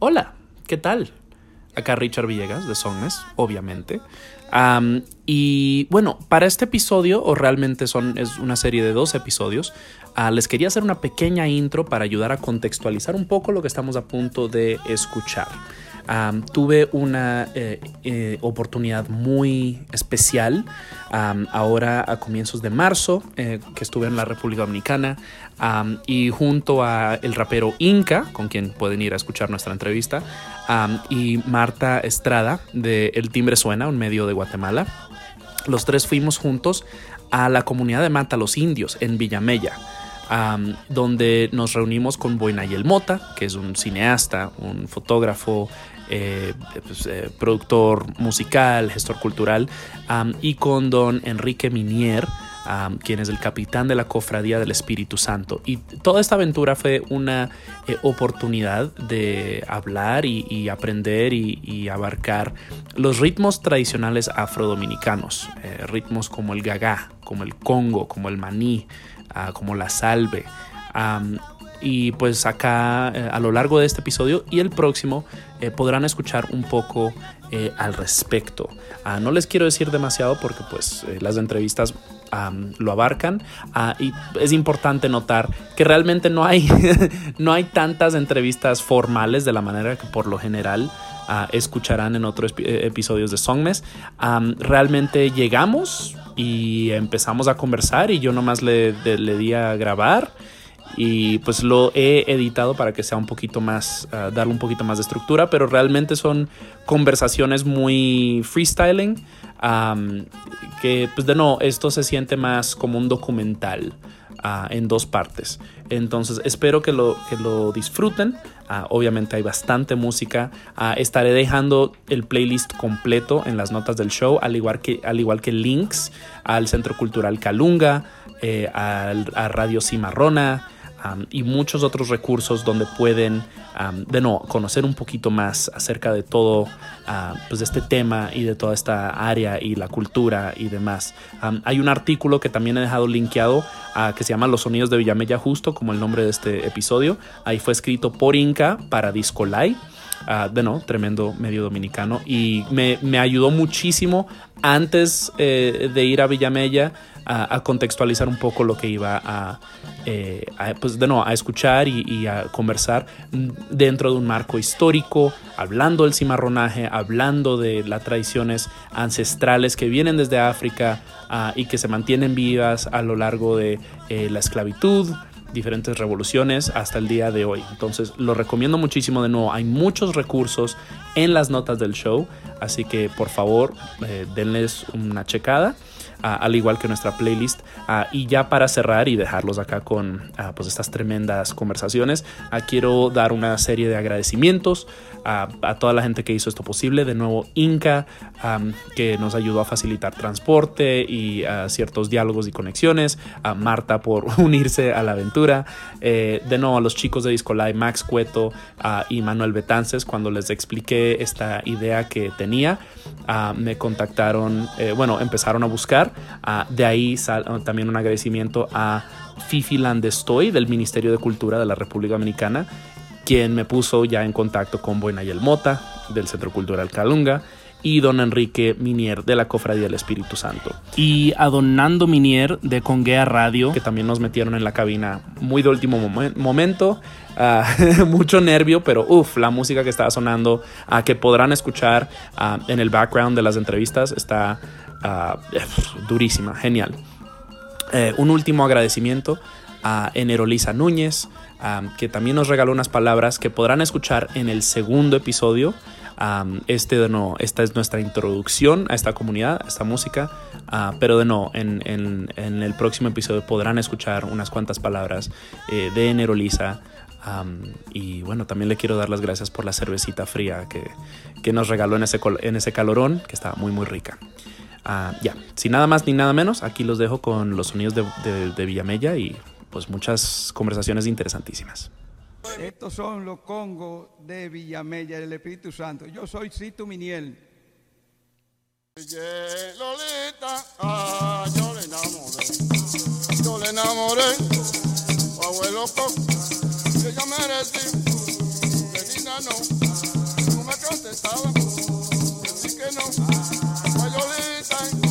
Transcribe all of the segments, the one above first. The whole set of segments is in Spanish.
Hola, ¿qué tal? Acá Richard Villegas de Songmes, obviamente. y bueno, para este episodio, o realmente son, es una serie de dos episodios, ah, les quería hacer una pequeña intro para ayudar a contextualizar un poco lo que estamos a punto de escuchar tuve una eh, eh, oportunidad muy especial ahora a comienzos de marzo eh, que estuve en la República Dominicana y junto a el rapero Inca, con quien pueden ir a escuchar nuestra entrevista, y Marta Estrada de El Timbre Suena, un medio de Guatemala. Los tres fuimos juntos a la comunidad de Mata los Indios en Villamella. donde nos reunimos con Boinayel Mota, que es un cineasta, un fotógrafo, eh, pues, eh, productor musical, gestor cultural, y con don Enrique Minier, quien es el capitán de la Cofradía del Espíritu Santo. Y toda esta aventura fue una eh, oportunidad de hablar y, aprender y, abarcar los ritmos tradicionales afrodominicanos, ritmos como el gagá, como el congo, como el maní, ah, como la salve. Y pues acá eh, a lo largo de este episodio y el próximo eh, podrán escuchar un poco eh, al respecto. Ah, no les quiero decir demasiado porque pues las entrevistas lo abarcan ah, y es importante notar que realmente no hay, no hay tantas entrevistas formales de la manera que por lo general ah, escucharán en otros episodios de Songmes. realmente llegamos y empezamos a conversar y yo nomás le, le di a grabar y pues lo he editado para que sea un poquito más, uh, darle un poquito más de estructura, pero realmente son conversaciones muy freestyling, que pues de no, esto se siente más como un documental uh, en dos partes. Entonces espero que lo, que lo disfruten. Uh, obviamente hay bastante música. estaré dejando el playlist completo en las notas del show, al igual que, al igual que links al Centro Cultural Calunga, eh, al, a Radio Cimarrona y muchos otros recursos donde pueden de no conocer un poquito más acerca de todo uh, pues de este tema y de toda esta área y la cultura y demás. hay un artículo que también he dejado linkeado uh, que se llama Los sonidos de Villamella justo como el nombre de este episodio. Ahí fue escrito por Inca para Discolay. Uh, de no, tremendo medio dominicano y me, me ayudó muchísimo antes eh, de ir a Villamella a, contextualizar un poco lo que iba a, eh, pues de no, a escuchar y, a conversar dentro de un marco histórico, hablando del cimarronaje, hablando de las tradiciones ancestrales que vienen desde África ah, y que se mantienen vivas a lo largo de eh, la esclavitud, diferentes revoluciones hasta el día de hoy. Entonces lo recomiendo muchísimo de nuevo. Hay muchos recursos en las notas del show, así que por favor eh, denles una checada al igual que nuestra playlist. y ya para cerrar y dejarlos acá con pues estas tremendas conversaciones, quiero dar una serie de agradecimientos a, toda la gente que hizo esto posible. De nuevo, Inca, que nos ayudó a facilitar transporte y ciertos diálogos y conexiones. A Marta por unirse a la aventura. Eh, de nuevo, a los chicos de Discolai, Max Cueto y Manuel Betances, cuando les expliqué esta idea que tenía, me contactaron, eh, bueno, empezaron a buscar. Ah, de ahí ah, también un agradecimiento a Fifi Landestoy del Ministerio de Cultura de la República Dominicana, quien me puso ya en contacto con Buenayel Mota del Centro Cultural Calunga y don Enrique Minier de la Cofradía del Espíritu Santo. Y a don Nando Minier de Conguea Radio, que también nos metieron en la cabina muy de último momento. Ah, mucho nervio, pero uff, la música que estaba sonando, que podrán escuchar en el background de las entrevistas, está Ah, durísima, genial. Eh, un último agradecimiento a Enerolisa Núñez, que también nos regaló unas palabras que podrán escuchar en el segundo episodio. Este de no, esta es nuestra introducción a esta comunidad, a esta música, ah, pero de no, en, el próximo episodio podrán escuchar unas cuantas palabras eh, de Enerolisa. y bueno, también le quiero dar las gracias por la cervecita fría que, que nos regaló en ese, en ese calorón, que estaba muy, muy rica. Ah, ya, sin nada más ni nada menos, aquí los dejo con los sonidos de, Villamella y pues muchas conversaciones interesantísimas. Estos son los congos de Villamella, del Espíritu Santo. Yo soy Cito Miniel. Lolita, ah, yo le enamoré, yo le enamoré, abuelo, yo ya merecí, no. estaba. Así que no. Lolita,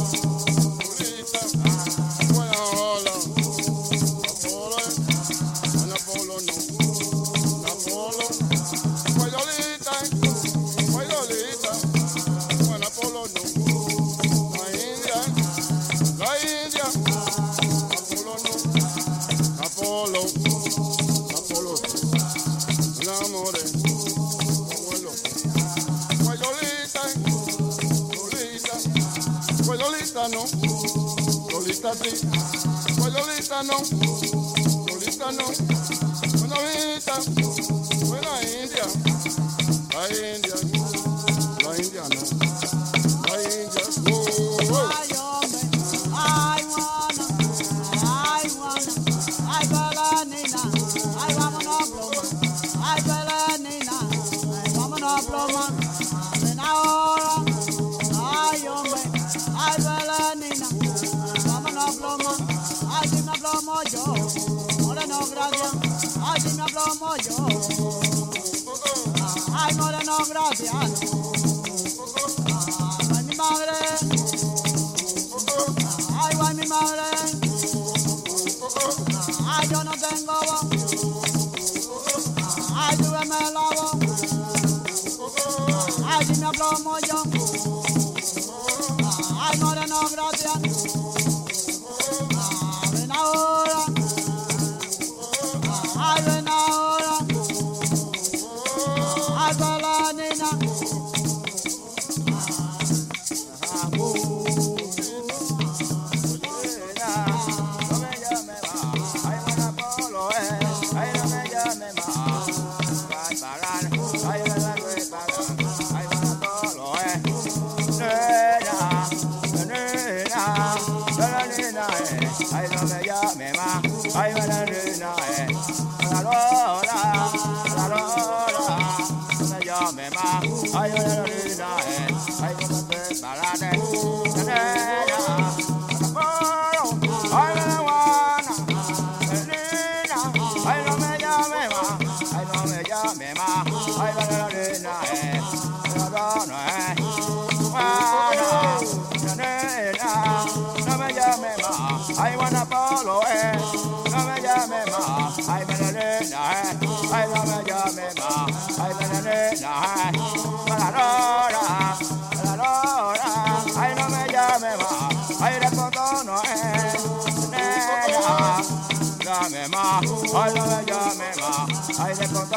sí, Guayolita no, Lolita no, Guayolita, ay, si me plomo yo, ay, moreno, gracias,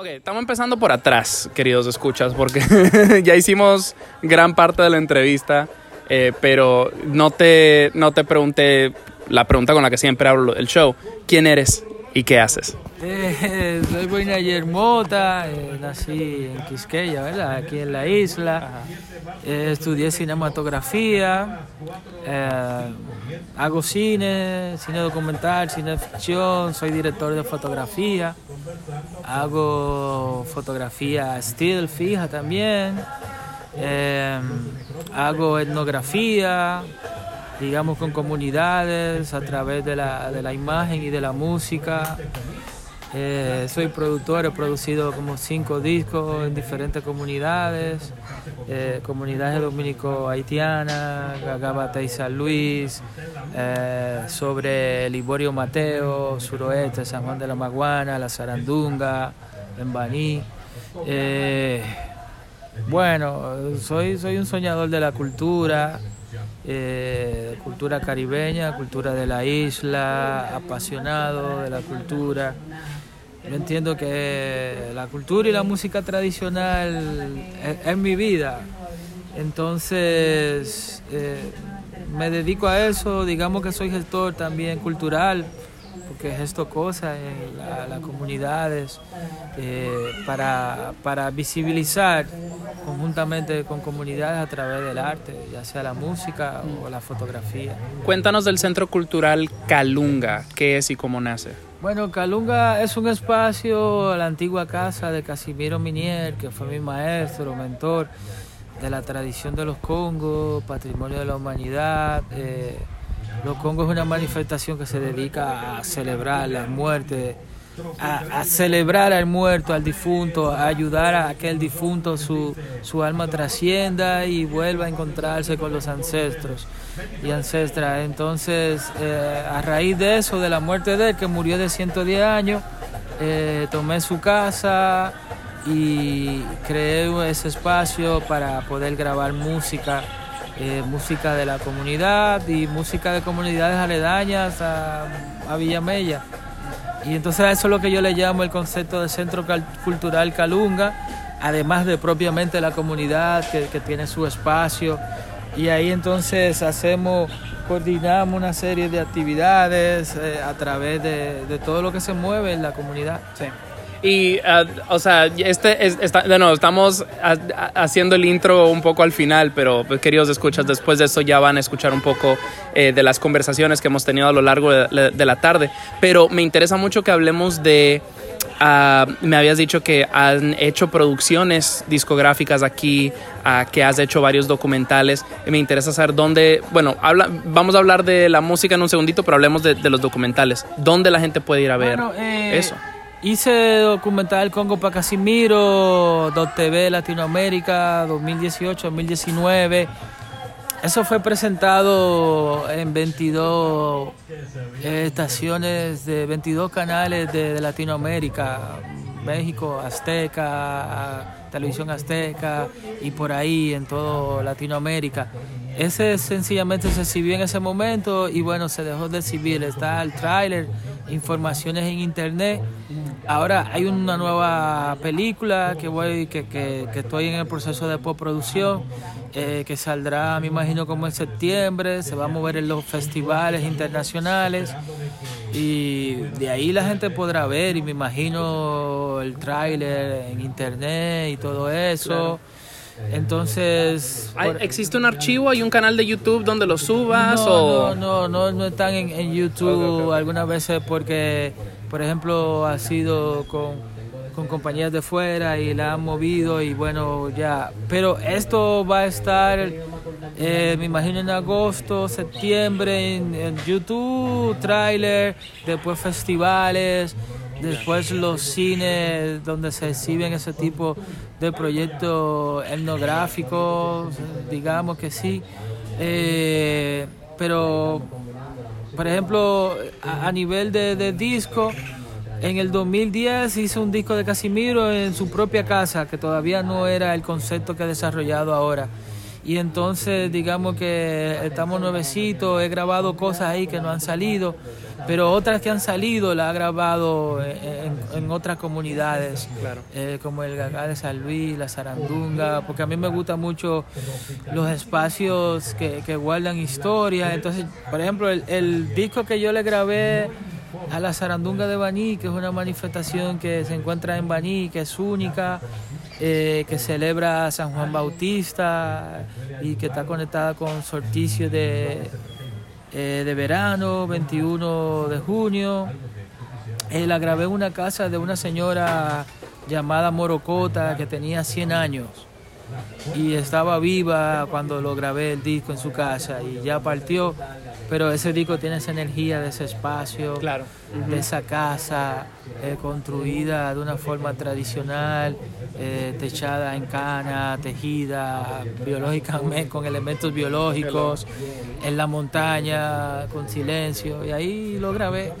ok, estamos empezando por atrás, queridos escuchas, porque ya hicimos gran parte de la entrevista, eh, pero no te, no te pregunté la pregunta con la que siempre hablo el show. ¿Quién eres y qué haces? Eh, soy Boinayer Mota, eh, nací en Quisqueya, ¿verdad? Aquí en la isla. Eh, estudié cinematografía, eh, hago cine, cine documental, cine ficción, soy director de fotografía, hago fotografía still fija también, hago etnografía, digamos con comunidades a través de la, de la imagen y de la música. Eh, soy productor, he producido como cinco discos en diferentes comunidades, eh, comunidades dominico-haitianas, Gagabata y San Luis, eh, sobre Liborio Mateo, suroeste, San Juan de la Maguana, La Sarandunga, en Baní. Bueno, soy, soy un soñador de la cultura, eh, cultura caribeña, cultura de la isla, apasionado de la cultura. Yo entiendo que la cultura y la música tradicional es, mi vida. Entonces, eh, me dedico a eso, digamos que soy gestor también cultural, que gesto cosas en la- las comunidades eh, para, para visibilizar conjuntamente con comunidades a través del arte, ya sea la música o la fotografía. Cuéntanos del Centro Cultural Calunga, qué es y cómo nace. Bueno, Calunga es un espacio, la antigua casa de Casimiro Minier, que fue mi maestro, mentor de la tradición de los Congos, patrimonio de la humanidad. eh, los Congos es una manifestación que se dedica a celebrar la muerte, a, celebrar al muerto, al difunto, a ayudar a que el difunto, su, su alma trascienda y vuelva a encontrarse con los ancestros y ancestras. Entonces, eh, a raíz de eso, de la muerte de él, que murió de 110 años, eh, tomé su casa y creé ese espacio para poder grabar música, eh, música de la comunidad y música de comunidades aledañas a, a Villamella. Y entonces a eso es lo que yo le llamo el concepto de Centro Cultural Calunga, además de propiamente la comunidad que, tiene su espacio. Y ahí entonces hacemos, coordinamos una serie de actividades eh, a través de, de todo lo que se mueve en la comunidad. Y, ah, o sea, este es- está, de nuevo, estamos ha- ha- haciendo el intro un poco al final, pero pues, queridos escuchas, después de eso ya van a escuchar un poco eh, de las conversaciones que hemos tenido a lo largo de, la- de la tarde. Pero me interesa mucho que hablemos de, ah, me habías dicho que han hecho producciones discográficas aquí, ah, que has hecho varios documentales. Me interesa saber dónde, bueno, habla, vamos a hablar de la música en un segundito, pero hablemos de, de los documentales. ¿Dónde la gente puede ir a ver Bueno, eh, eso? Hice documental Congo para Casimiro, TV Latinoamérica 2018-2019. Eso fue presentado en 22 eh, estaciones de 22 canales de, de Latinoamérica, México, Azteca, Televisión Azteca y por ahí en todo Latinoamérica. Ese sencillamente se exhibió en ese momento y bueno, se dejó de exhibir. Está el tráiler, informaciones en internet. Ahora hay una nueva película que voy, que, que, estoy en el proceso de postproducción, eh, que saldrá, me imagino, como en septiembre. Se va a mover en los festivales internacionales y de ahí la gente podrá ver y me imagino el tráiler en internet y todo eso. Entonces, ¿Hay- por- ¿Existe un archivo? ¿Hay un canal de YouTube donde lo subas? no, o... no, no, no, no están en, en YouTube algunas veces porque, por ejemplo, ha sido con, con compañías de fuera y la han movido y bueno, ya. Pero esto va a estar, eh, me imagino, en agosto, septiembre, en, en YouTube, tráiler, después festivales. Después los cines donde se exhiben ese tipo de proyectos etnográficos, digamos que sí. Eh, pero, por ejemplo, a, nivel de, de disco, en el 2010 hice un disco de Casimiro en su propia casa, que todavía no era el concepto que ha desarrollado ahora. Y entonces, digamos que estamos nuevecitos, he grabado cosas ahí que no han salido, pero otras que han salido las he grabado en, en- en otras comunidades, eh, como el Gagá de San Luis, la Sarandunga, porque a mí me gustan mucho los espacios que, que guardan historia. Entonces, por ejemplo, el, el disco que yo le grabé a la Sarandunga de Baní, que es una manifestación que se encuentra en Baní, que es única, eh, que celebra a San Juan Bautista y que está conectada con solsticio de, eh, de verano, 21 de junio. Eh, la grabé en una casa de una señora llamada Morocota que tenía 100 años y estaba viva cuando lo grabé el disco en su casa y ya partió, pero ese disco tiene esa energía de ese espacio, Claro. de esa casa eh, construida de una forma tradicional, eh, techada en cana, tejida biológicamente con elementos biológicos, en la montaña, con silencio, y ahí lo grabé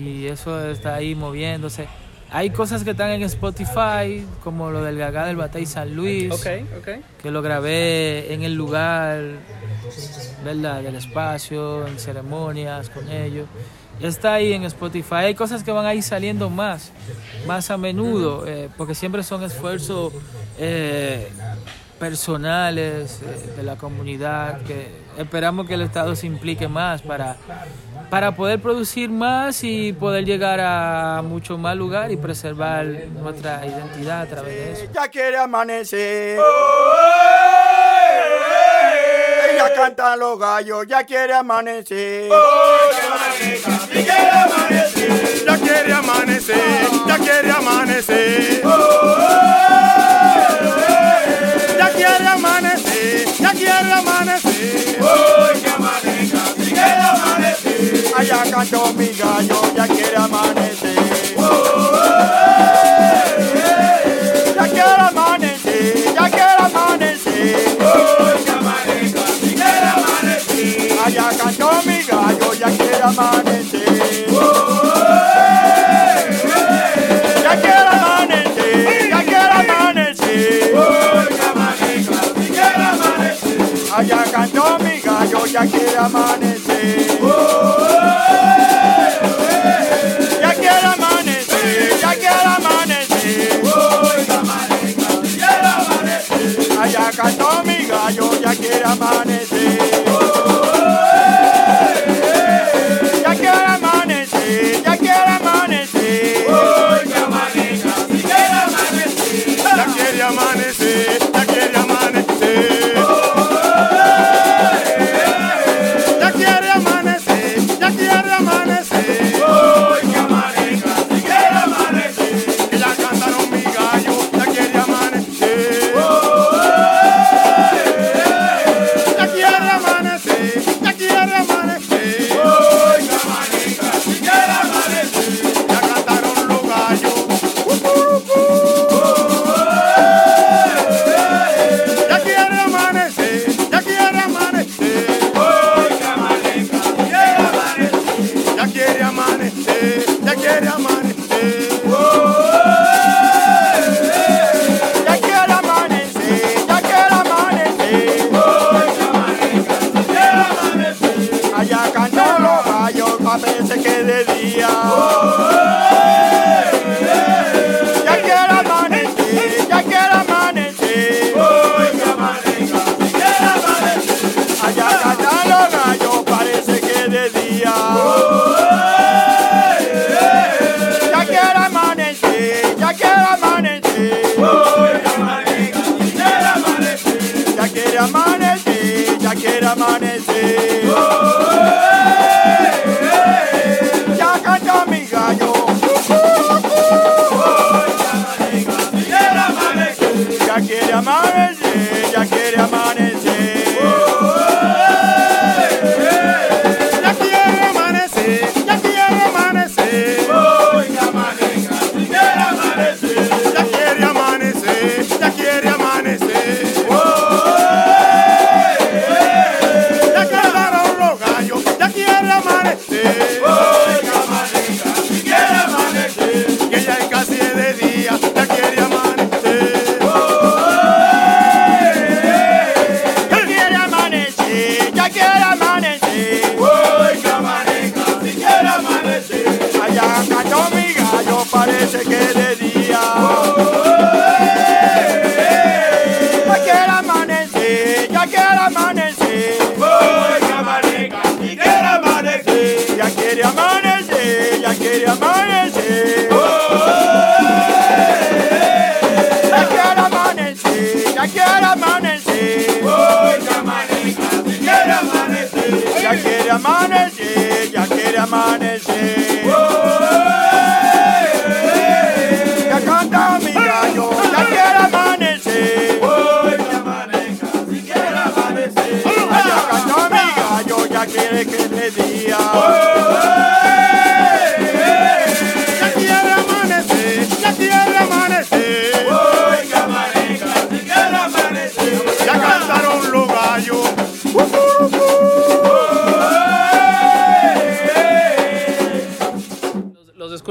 y eso está ahí moviéndose. Hay cosas que están en Spotify, como lo del Gagá del Batey San Luis, que lo grabé en el lugar ¿verdad? del espacio, en ceremonias con ellos. Está ahí en Spotify. Hay cosas que van a ir saliendo más, más a menudo, eh, porque siempre son esfuerzos eh, personales eh, de la comunidad que esperamos que el Estado se implique más para, para poder producir más y poder llegar a mucho más lugar y preservar nuestra identidad a través de eso. Ya quiere amanecer. Ella canta los gallos, ya quiere amanecer. Ya quiere amanecer, ya quiere amanecer. Ya quiere amanecer, Allá cantó mi gallo, ya quiere amanecer. Ya quiere amanecer, ya quiere amanecer. Allá cantó mi gallo, ya quiere amanecer. Ya quiere amanecer, ya quiere amanecer. Allá cantó mi gallo, ya quiere amanecer. Ya quiere amanecer. Ya quiere amanecer, ya quiere amanecer. Ya quiere amanecer, ya quiere amanecer.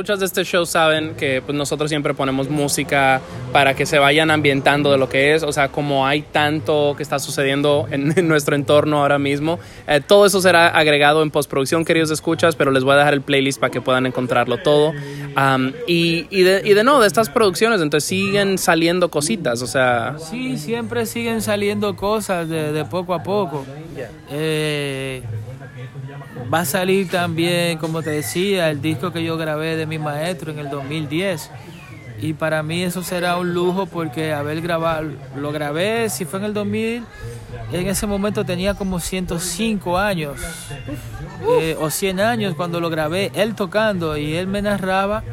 Escuchas de este show saben que pues, nosotros siempre ponemos música para que se vayan ambientando de lo que es, o sea, como hay tanto que está sucediendo en, en nuestro entorno ahora mismo, eh, todo eso será agregado en postproducción, queridos escuchas, pero les voy a dejar el playlist para que puedan encontrarlo todo. Am, y, y, de, y de no, de estas producciones, entonces siguen saliendo cositas, o sea, Sí, siempre siguen saliendo cosas de, de poco a poco. Eh, va a salir también, como te decía, el disco que yo grabé de mi maestro en el 2010. Y para mí eso será un lujo porque haber grabado, lo grabé, si fue en el 2000, en ese momento tenía como 105 años eh, o 100 años cuando lo grabé, él tocando y él me narraba,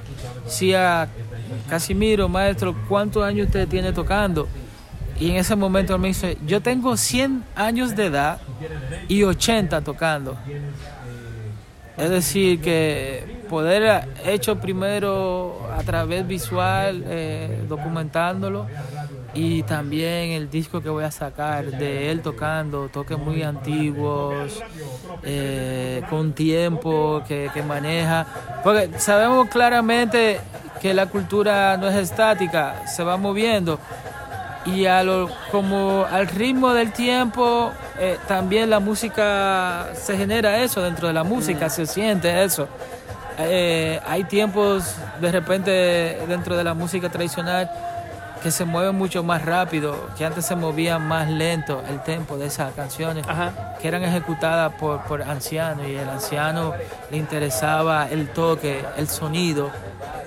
decía, Casimiro, maestro, ¿cuántos años usted tiene tocando? Y en ese momento él me dice, yo tengo 100 años de edad y 80 tocando. Es decir, que poder hecho primero a través visual, eh, documentándolo, y también el disco que voy a sacar de él tocando, toques muy antiguos, eh, con tiempo que, que maneja. Porque sabemos claramente que la cultura no es estática, se va moviendo y a lo, como al ritmo del tiempo eh, también la música se genera eso dentro de la música se siente eso. Eh, hay tiempos de repente dentro de la música tradicional que se mueven mucho más rápido que antes se movía más lento el tempo de esas canciones Ajá. que eran ejecutadas por, por ancianos y el anciano le interesaba el toque el sonido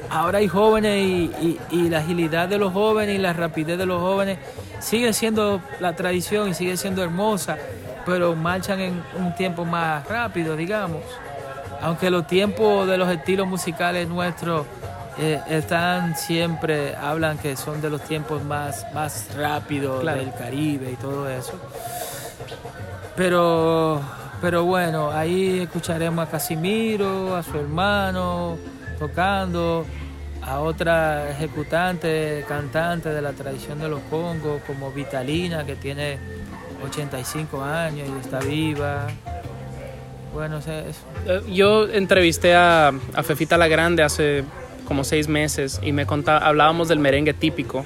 ahora hay jóvenes y, y- y la agilidad de los jóvenes y la rapidez de los jóvenes sigue siendo la tradición y sigue siendo hermosa, pero marchan en un tiempo más rápido, digamos. Aunque los tiempos de los estilos musicales nuestros eh, están siempre, hablan que son de los tiempos más, más rápidos Claro. del Caribe y todo eso. Pero, pero bueno, ahí escucharemos a Casimiro, a su hermano tocando, a otra ejecutante, cantante de la tradición de los congos, como Vitalina, que tiene 85 años y está viva. Bueno, es- Eh, Yo entrevisté a, a Fefita la Grande hace como seis meses y me contaba, hablábamos del merengue típico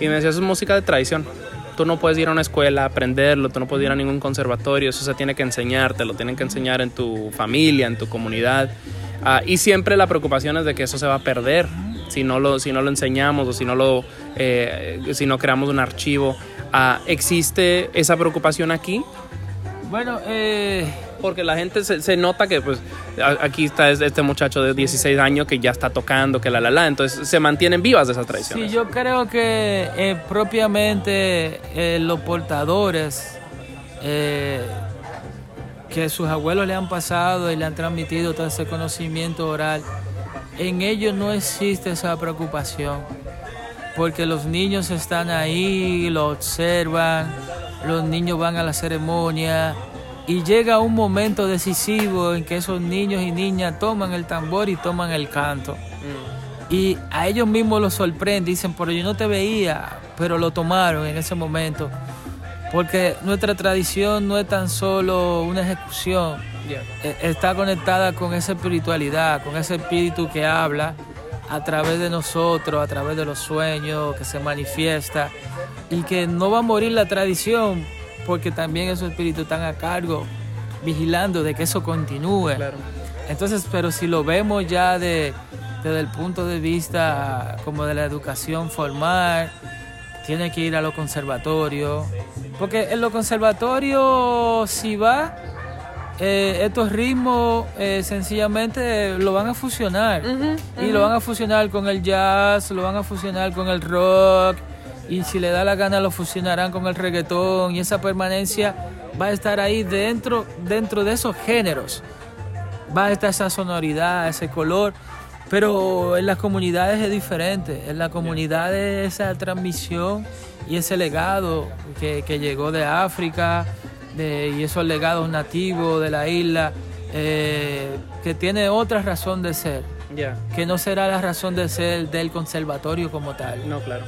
y me decía, eso es música de tradición. Tú no puedes ir a una escuela a aprenderlo, tú no puedes ir a ningún conservatorio, eso se tiene que enseñar, te lo tienen que enseñar en tu familia, en tu comunidad. Ah, y siempre la preocupación es de que eso se va a perder si no lo, si no lo enseñamos o si no, lo, eh, si no creamos un archivo. Ah, ¿Existe esa preocupación aquí? bueno eh, Porque la gente se, nota que pues aquí está es- este muchacho de 16 años que ya está tocando, que la la la, entonces se mantienen vivas esas Sí, tradiciones. yo creo que eh, propiamente eh, los portadores eh, que sus abuelos le han pasado y le han transmitido todo ese conocimiento oral, en ellos no existe esa preocupación, porque los niños están ahí, lo observan, los niños van a la ceremonia y llega un momento decisivo en que esos niños y niñas toman el tambor y toman el canto. Y a ellos mismos los sorprende, dicen, pero yo no te veía, pero lo tomaron en ese momento. Porque nuestra tradición no es tan solo una ejecución, eh, está conectada con esa espiritualidad, con ese espíritu que habla a través de nosotros, a través de los sueños, que se manifiesta y que no va a morir la tradición porque también esos espíritus están a cargo, vigilando de que eso continúe. Claro. Entonces, pero si lo vemos ya de, desde el punto de vista como de la educación formal, tiene que ir a los conservatorios, porque en los conservatorios si va, eh, estos ritmos eh, sencillamente lo van a fusionar y lo van a fusionar con el jazz, lo van a fusionar con el rock y si le da la gana lo fusionarán con el reggaetón y esa permanencia va a estar ahí dentro, dentro de esos géneros va a estar esa sonoridad, ese color, pero en las comunidades es diferente. En las comunidades esa transmisión y ese legado que, que llegó de África de- y esos legados nativos de la isla, eh, que tiene otra razón de ser, Ya, que no será la razón de ser del conservatorio como tal. no, claro.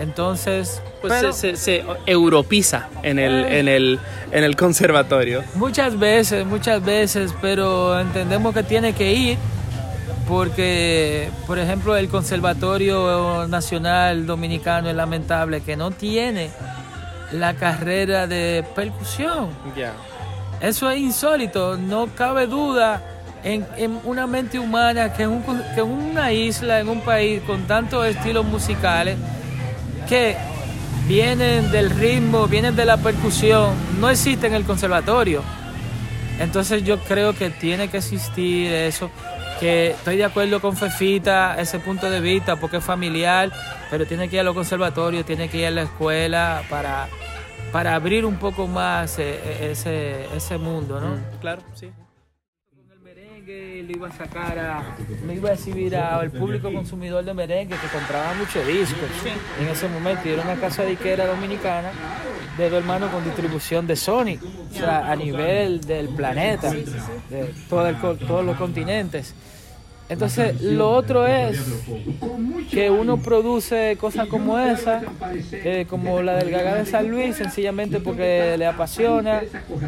Entonces, Pues pero- se, se, se europiza en el, en, el, en el conservatorio. Muchas veces, muchas veces, pero entendemos que tiene que ir porque, por ejemplo, el Conservatorio Nacional Dominicano es lamentable que no tiene la carrera de percusión. Ya. Eso es insólito, no cabe duda en, en una mente humana que en, un- que en una isla, en un país con tantos estilos musicales, que vienen del ritmo, vienen de la percusión, no existe en el conservatorio. Entonces yo creo que tiene que existir eso, que estoy de acuerdo con Fefita, ese punto de vista, porque es familiar, pero tiene que ir a los conservatorios, tiene que ir a la escuela para, para abrir un poco más eh, ese, ese mundo, ¿no? Claro, sí. Merengue lo iba a sacar a, me iba a exhibir al público consumidor de merengue que compraba muchos discos en ese momento y era una casa disquera dominicana de dos hermanos con distribución de Sony, o sea, a nivel del planeta, de todo el todos los continentes. Entonces, lo otro es que uno produce cosas como esa, eh, como la del Gaga de San Luis, sencillamente porque le apasiona,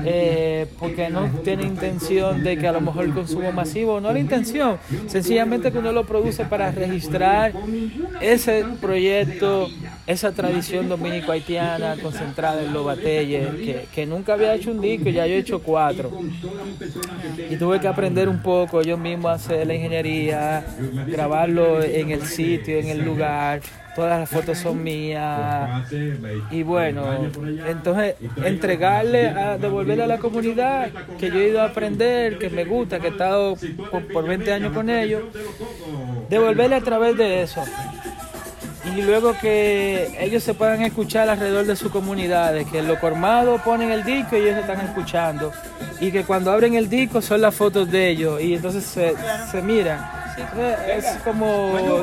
eh, porque no tiene intención de que a lo mejor el consumo masivo, no la intención, sencillamente que uno lo produce para registrar ese proyecto, esa tradición dominico-haitiana concentrada en los batelles, que, que nunca había hecho un disco, ya yo he hecho cuatro. Y tuve que aprender un poco yo mismo a hacer la ingeniería, grabarlo en el sitio, en el lugar, todas las fotos son mías y bueno, entonces entregarle, a, devolverle a la comunidad que yo he ido a aprender, que me gusta, que he estado por, por 20 años con ellos, devolverle a través de eso. Y luego que ellos se puedan escuchar alrededor de sus comunidades, que los colmados ponen el disco y ellos están escuchando. Y que cuando abren el disco son las fotos de ellos y entonces se, miran. Es como...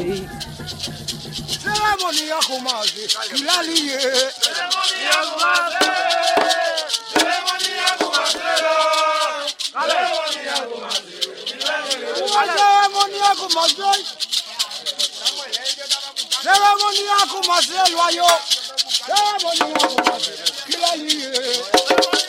sẹrẹmọnì akùnmọ̀sí ẹ̀lú ayọ̀ sẹrẹmọnì akùnmọ̀sí kílẹ̀ yìí.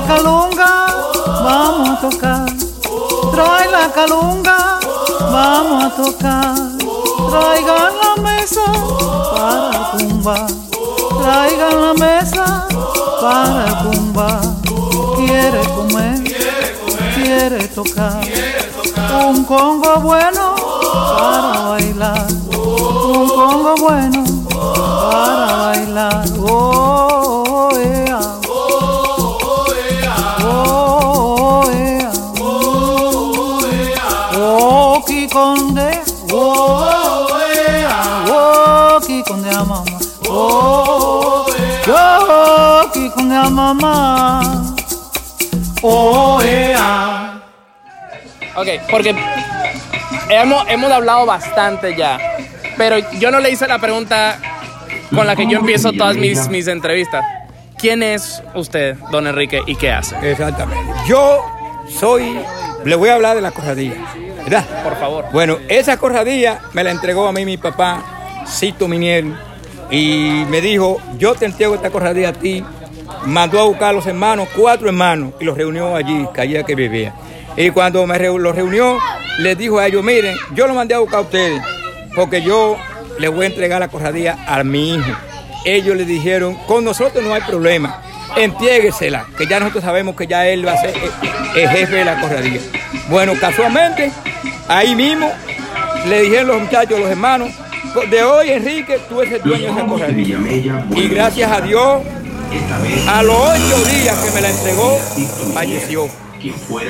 La calunga, vamos a tocar. Trae la calunga, vamos a tocar. Traigan la mesa para tumba. Traigan la mesa para tumba. Quiere comer, quiere tocar. Un congo bueno para bailar. Un congo bueno para bailar. Oh, oh, ea. Ok, porque hemos, hemos hablado bastante ya, pero yo no le hice la pregunta con la que yo empiezo todas mis, mis entrevistas. ¿Quién es usted, don Enrique, y qué hace? Exactamente. Yo soy, le voy a hablar de la corradilla, ¿verdad? Por favor. Bueno, esa corradilla me la entregó a mí mi papá, Cito Miniel, y me dijo, yo te entrego esta corradilla a ti. Mandó a buscar a los hermanos, cuatro hermanos, y los reunió allí, que allí era que vivía. Y cuando me los reunió, les dijo a ellos, miren, yo los mandé a buscar a ustedes, porque yo les voy a entregar la corradilla a mi hijo. Ellos le dijeron, con nosotros no hay problema, entréguesela, que ya nosotros sabemos que ya él va a ser el, el jefe de la corradilla. Bueno, casualmente, ahí mismo le dijeron los muchachos, los hermanos, de hoy Enrique, tú eres el dueño de esa corradilla. Y gracias a Dios, a los ocho días que me la entregó, falleció.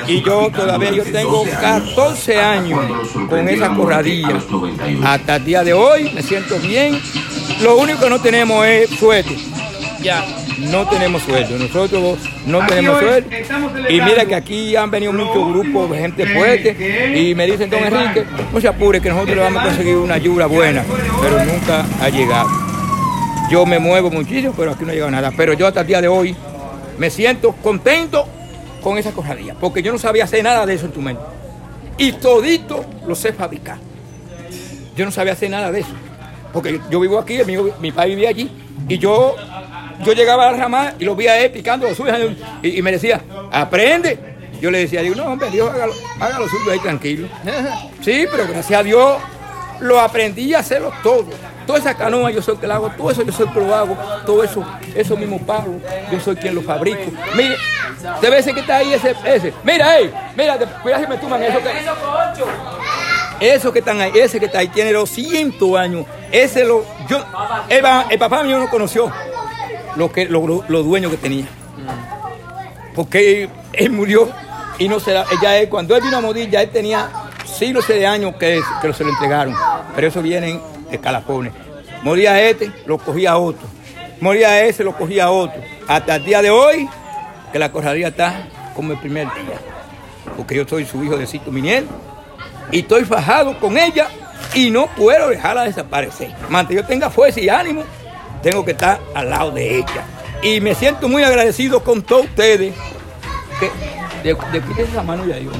Y yo todavía yo tengo 14 años con esa corradilla. Hasta el día de hoy me siento bien. Lo único que no tenemos es suerte. Ya. No tenemos sueldo, nosotros no tenemos sueldo. Y mira que aquí han venido muchos grupos de gente fuerte y me dicen, don Enrique, no se apure que nosotros le vamos a conseguir una ayuda buena, pero nunca ha llegado. Yo me muevo muchísimo, pero aquí no ha llegado nada. Pero yo hasta el día de hoy me siento contento con esa corradilla, porque yo no sabía hacer nada de eso en tu mente. Y todito lo sé fabricar. Yo no sabía hacer nada de eso. Porque yo vivo aquí, mi, mi padre vivía allí, y yo, yo llegaba a la rama y lo vi a él picando lo suyo, y, me decía, aprende. Yo le decía, digo, no, hombre, Dios haga, lo- haga lo suyo ahí tranquilo. Sí, pero gracias a Dios lo aprendí a hacerlo todo. Toda esa canoa yo soy el que la hago, todo eso yo soy el que lo hago, todo eso, esos mismos palos, yo soy quien lo fabrico. Mire, debe ese que está ahí, ese, ese. Mira, ey, mira, de- cuidado si me tuman eso que. Eso que están ahí, ese que está ahí tiene 200 años. Ese lo. Yo, el, el papá mío no conoció. lo que lo, lo- lo dueño que tenía. Porque él, murió y no se ya cuando él vino a morir, ya él tenía siglos de años que, que se lo entregaron. Pero eso viene en escalafones. Moría este, lo cogía otro. Moría ese, lo cogía otro. Hasta el día de hoy, que la corralía está como el primer día. Porque yo soy su hijo de Cito Miniel y estoy fajado con ella y no puedo dejarla desaparecer. Mante yo tenga fuerza y ánimo, tengo que estar al lado de ella. Y me siento muy agradecido con todos ustedes. Que, de, de, esa mano ya, yo,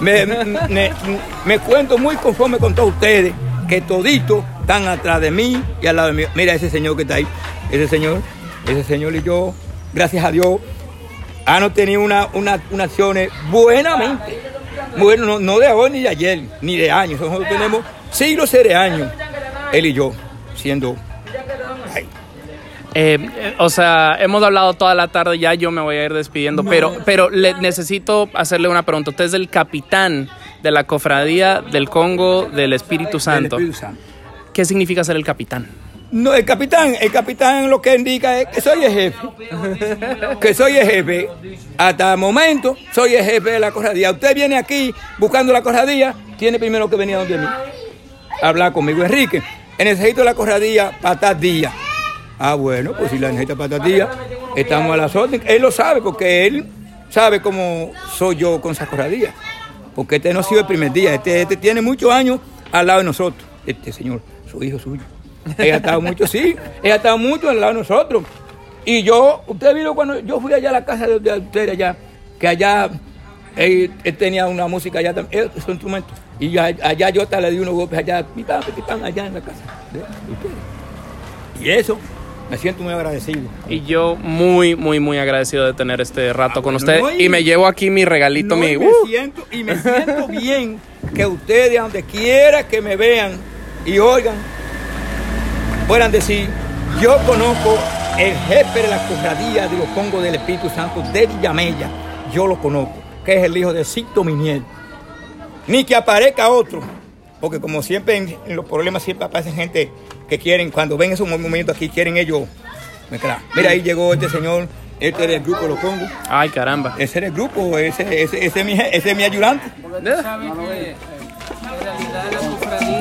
me, cuento muy conforme con todos ustedes, que toditos están atrás de mí y al lado de mí. Mira ese señor que está ahí, ese señor, ese señor y yo, gracias a Dios, han tenido una, una, una acciones buenamente. Bueno, no, no de hoy ni de ayer, ni de años. Nosotros tenemos siglos de años, él y yo, siendo. Eh, eh, o sea, hemos hablado toda la tarde, ya yo me voy a ir despidiendo, pero, pero le necesito hacerle una pregunta. Usted es el capitán de la cofradía del Congo del Espíritu Santo. El Espíritu Santo. ¿Qué significa ser el capitán? No, el capitán, el capitán lo que indica es que soy el jefe. Que soy el jefe. Hasta el momento soy el jefe de la cofradía. Usted viene aquí buscando la cofradía, tiene primero que venir a donde mí. Hablar conmigo, Enrique. Necesito la cofradía para. Ah, bueno, pues si la necesita para estamos a las órdenes. Él lo sabe porque él sabe cómo soy yo con esa cofradía. Porque este no ha sido el primer día. Este, este tiene muchos años al lado de nosotros. Este señor, su hijo suyo. Ella ha estado mucho, sí, ella ha estado mucho al lado de nosotros. Y yo, usted vio cuando yo fui allá a la casa de, de ustedes allá, que allá él, él tenía una música allá también, su instrumento. Y ya- allá yo hasta le di unos golpes allá, pitán, pitán, allá en la casa de, de ustedes. Y eso, me siento muy agradecido. Y yo muy, muy, muy agradecido de tener este rato con bueno, usted. no, y- Y me llevo aquí mi regalito, No, mi... y, me ¡Uh! siento, y me siento bien que ustedes, donde quiera que me vean y oigan, puedan decir, yo conozco el jefe de la cofradía de los Congos del Espíritu Santo de Villamella, yo lo conozco, que es el hijo de Sito Miniel. Ni que aparezca otro, porque como siempre en, los problemas siempre aparecen gente que quieren, cuando ven esos momentos aquí, quieren ellos. mezclar. Mira, ahí llegó este señor, este era el grupo de los Congos. Ay, caramba. Ese era el grupo, ese, ese, ese, es, mi, ese es mi ayudante. ¿Sabe que en realidad la cofradía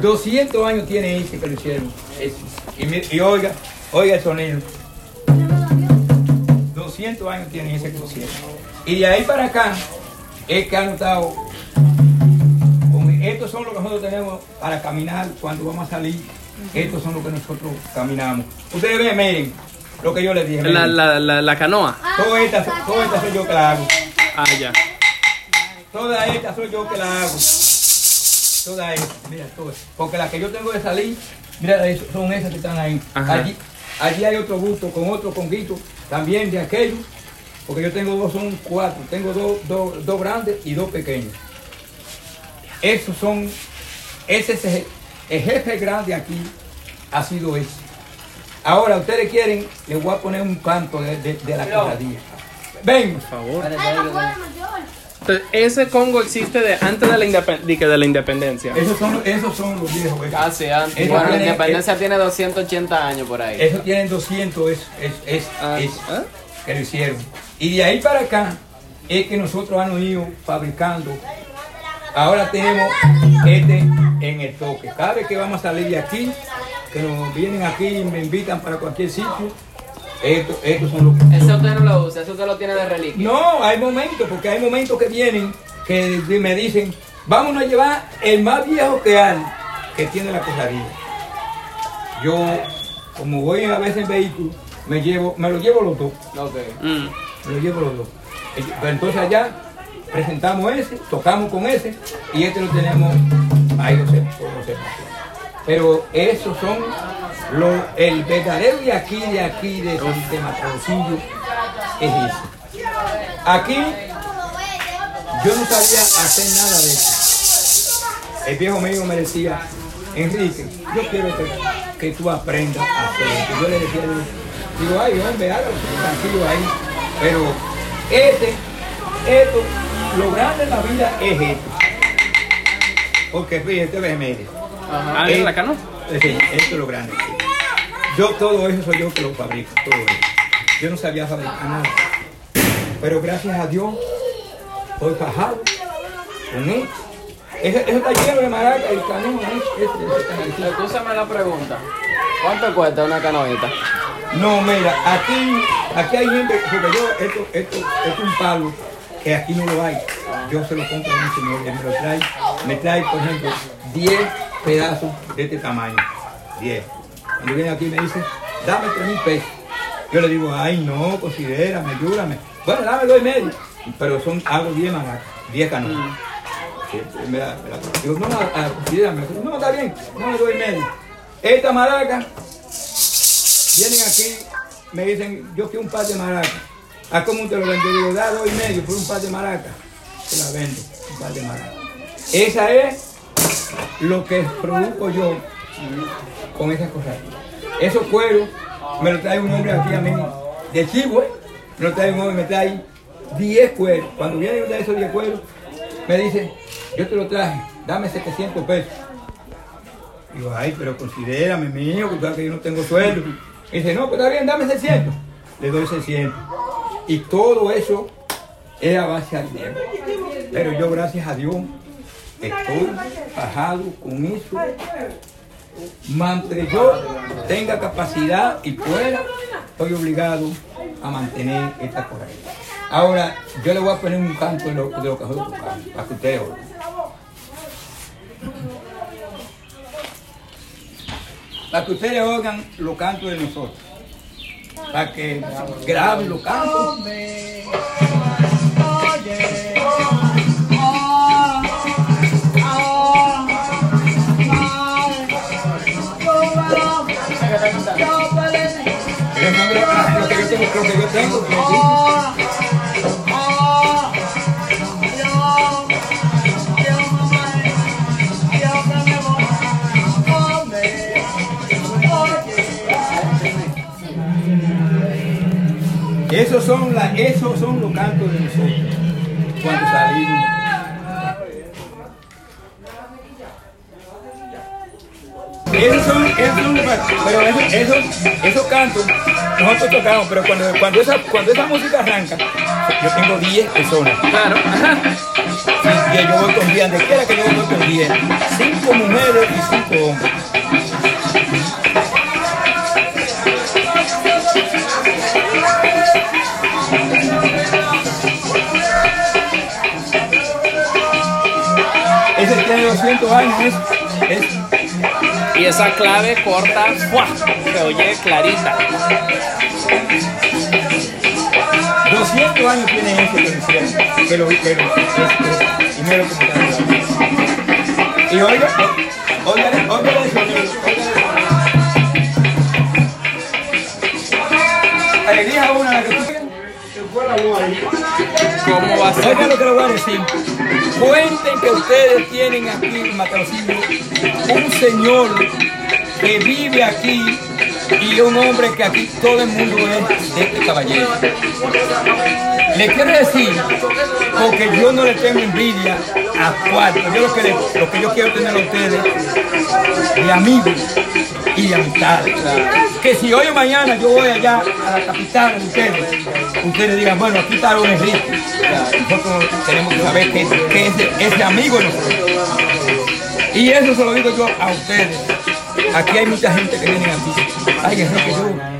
200 años tiene ese que lo hicieron. Y, oiga, oiga el sonido. 200 años tiene ese que lo hicieron. Y de ahí para acá es que han estado estos son los que nosotros tenemos para caminar cuando vamos a salir. Estos son los que nosotros caminamos. Ustedes ven, miren, lo que yo les dije. La, la, la, la canoa. Todas estas, todas estas soy yo que la hago. Ah, ya. Todas estas soy yo que la hago. Todas estas, mira, todas. Porque las que yo tengo de salir, mira, eso- son esas que están ahí. Allí, allí hay otro gusto con otro conguito, también de aquellos. Porque yo tengo dos, son cuatro. Tengo dos, dos, dos grandes y dos pequeños. Esos son, ese es el, el jefe grande aquí, ha sido ese. Ahora, ustedes quieren, les voy a poner un canto de, de- de la cofradía. Ven, Por favor. Entonces, ese Congo existe de antes de la, indepen- de la independencia. esos son, esos son los viejos. esos. Casi antes. Eso Bueno, la independencia tiene 280 años por ahí. Eso tienen 200, es, es, es, Ah, es ¿ah? que lo hicieron. Y de ahí para acá es que nosotros hemos ido fabricando. Ahora tenemos este en el toque. Cada vez que vamos a salir de aquí, que nos vienen aquí y me invitan para cualquier sitio, estos, estos son los Ese usted no lo usa, ese usted lo tiene de reliquia. No, hay momentos, porque hay momentos que vienen que me dicen, vámonos a llevar el más viejo que hay, que tiene la cofradía. Yo, como voy a veces en vehículo, me llevo, me lo llevo los dos, Ok. Mm. me lo llevo los dos. Pero Entonces allá presentamos ese, tocamos con ese, y este lo tenemos ahí observ- por observación. Pero esos son los, el verdadero de aquí, de aquí, de, San- de Matroncillo, es ese. Aquí yo no sabía hacer nada de eso. El viejo mío me decía, Enrique, yo quiero que, que tú aprendas a hacer esto. Yo le decía, digo, ay hombre, hágalo tranquilo ahí. Pero este, esto, lo grande en la vida es esto. Porque fíjate, ve, mire. Ah, Eh, la canoa. Sí, esto es lo grande. Yo todo eso soy yo que lo fabrico, todo eso. Yo no sabía fabricar nada. Pero gracias a Dios, estoy fajado con esto. Eso, eso está lleno de maraca, el ese está ahí. Escúchame la pregunta. ¿Cuánto cuesta una canoita? No, mira, aquí, aquí hay gente, porque yo, esto, esto, esto es un palo que aquí no lo hay. Yo se lo compro a un señor, él me lo trae, me trae, por ejemplo, 10 pedazos de este tamaño. 10. Cuando viene aquí me dice, dame 3 mil pesos. Yo le digo, ay no, considérame, ayúdame. Bueno, dame dos y medio. Pero son, hago 10 maracas, 10 canoas. Sí, me da- me da- Digo, no, a, a, considérame. No, está bien, no me doy medio. Esta maraca Vienen aquí, me dicen, yo quiero un par de maracas. ¿A cómo te lo vendo? Digo, da dos y medio por un par de maracas. Te la vendo, un par de maracas. Esa es lo que produzco yo con esas cosas. Esos cueros me lo trae un hombre aquí a mí, de Chigüe, me lo trae un hombre, me trae 10 cueros. Cuando viene uno de esos 10 cueros, me dice, yo te lo traje, dame 700 pesos. Digo, ay, pero considérame, mío, que yo no tengo sueldo. Y dice, no, pues está bien, dame 600. Le doy 600. Y todo eso es a base al dinero. Pero yo, gracias a Dios, estoy bajado con eso. Mientras yo tenga capacidad y pueda, estoy obligado a mantener esta correa. Ahora, yo le voy a poner un canto de lo, de lo que nosotros tocamos, para que ustedes oigan. para que ustedes oigan los cantos de nosotros, para que graben los cantos. Esos son, la, esos son los cantos de nosotros cuando salimos. Esos son, esos son pero esos, esos, esos cantos nosotros tocamos, pero cuando, cuando, esa, cuando esa música arranca, yo tengo 10 personas. Claro. Y que yo voy con 10, donde quiera que yo voy con 10. 5 mujeres y 5 hombres. ese tiene 200 años, es, es Y esa clave corta, ¡fua! se oye clarita. 200 años tiene ese que lo hicieron, que lo que lo- es- es- y mira lo que. Y oiga, oiga, oiga, oiga eso, oiga. Elija una la que tú quieras. ¿Cómo va a ser? Oiga lo que le voy a decir. Cuenten que ustedes tienen aquí en un señor que vive aquí y un hombre que aquí todo el mundo es de este caballero. Le quiero decir, porque yo no le tengo envidia a cuarto, yo lo que, lo que yo quiero tener a ustedes de amigos y de amistades. Que si hoy o mañana yo voy allá a la capital de ustedes, ustedes digan, bueno, aquí está don Enrique. Nosotros tenemos que saber que, que ese, ese amigo. Y eso se lo digo yo a ustedes. Aquí hay mucha gente que viene aquí. Ay, Enrique, yo.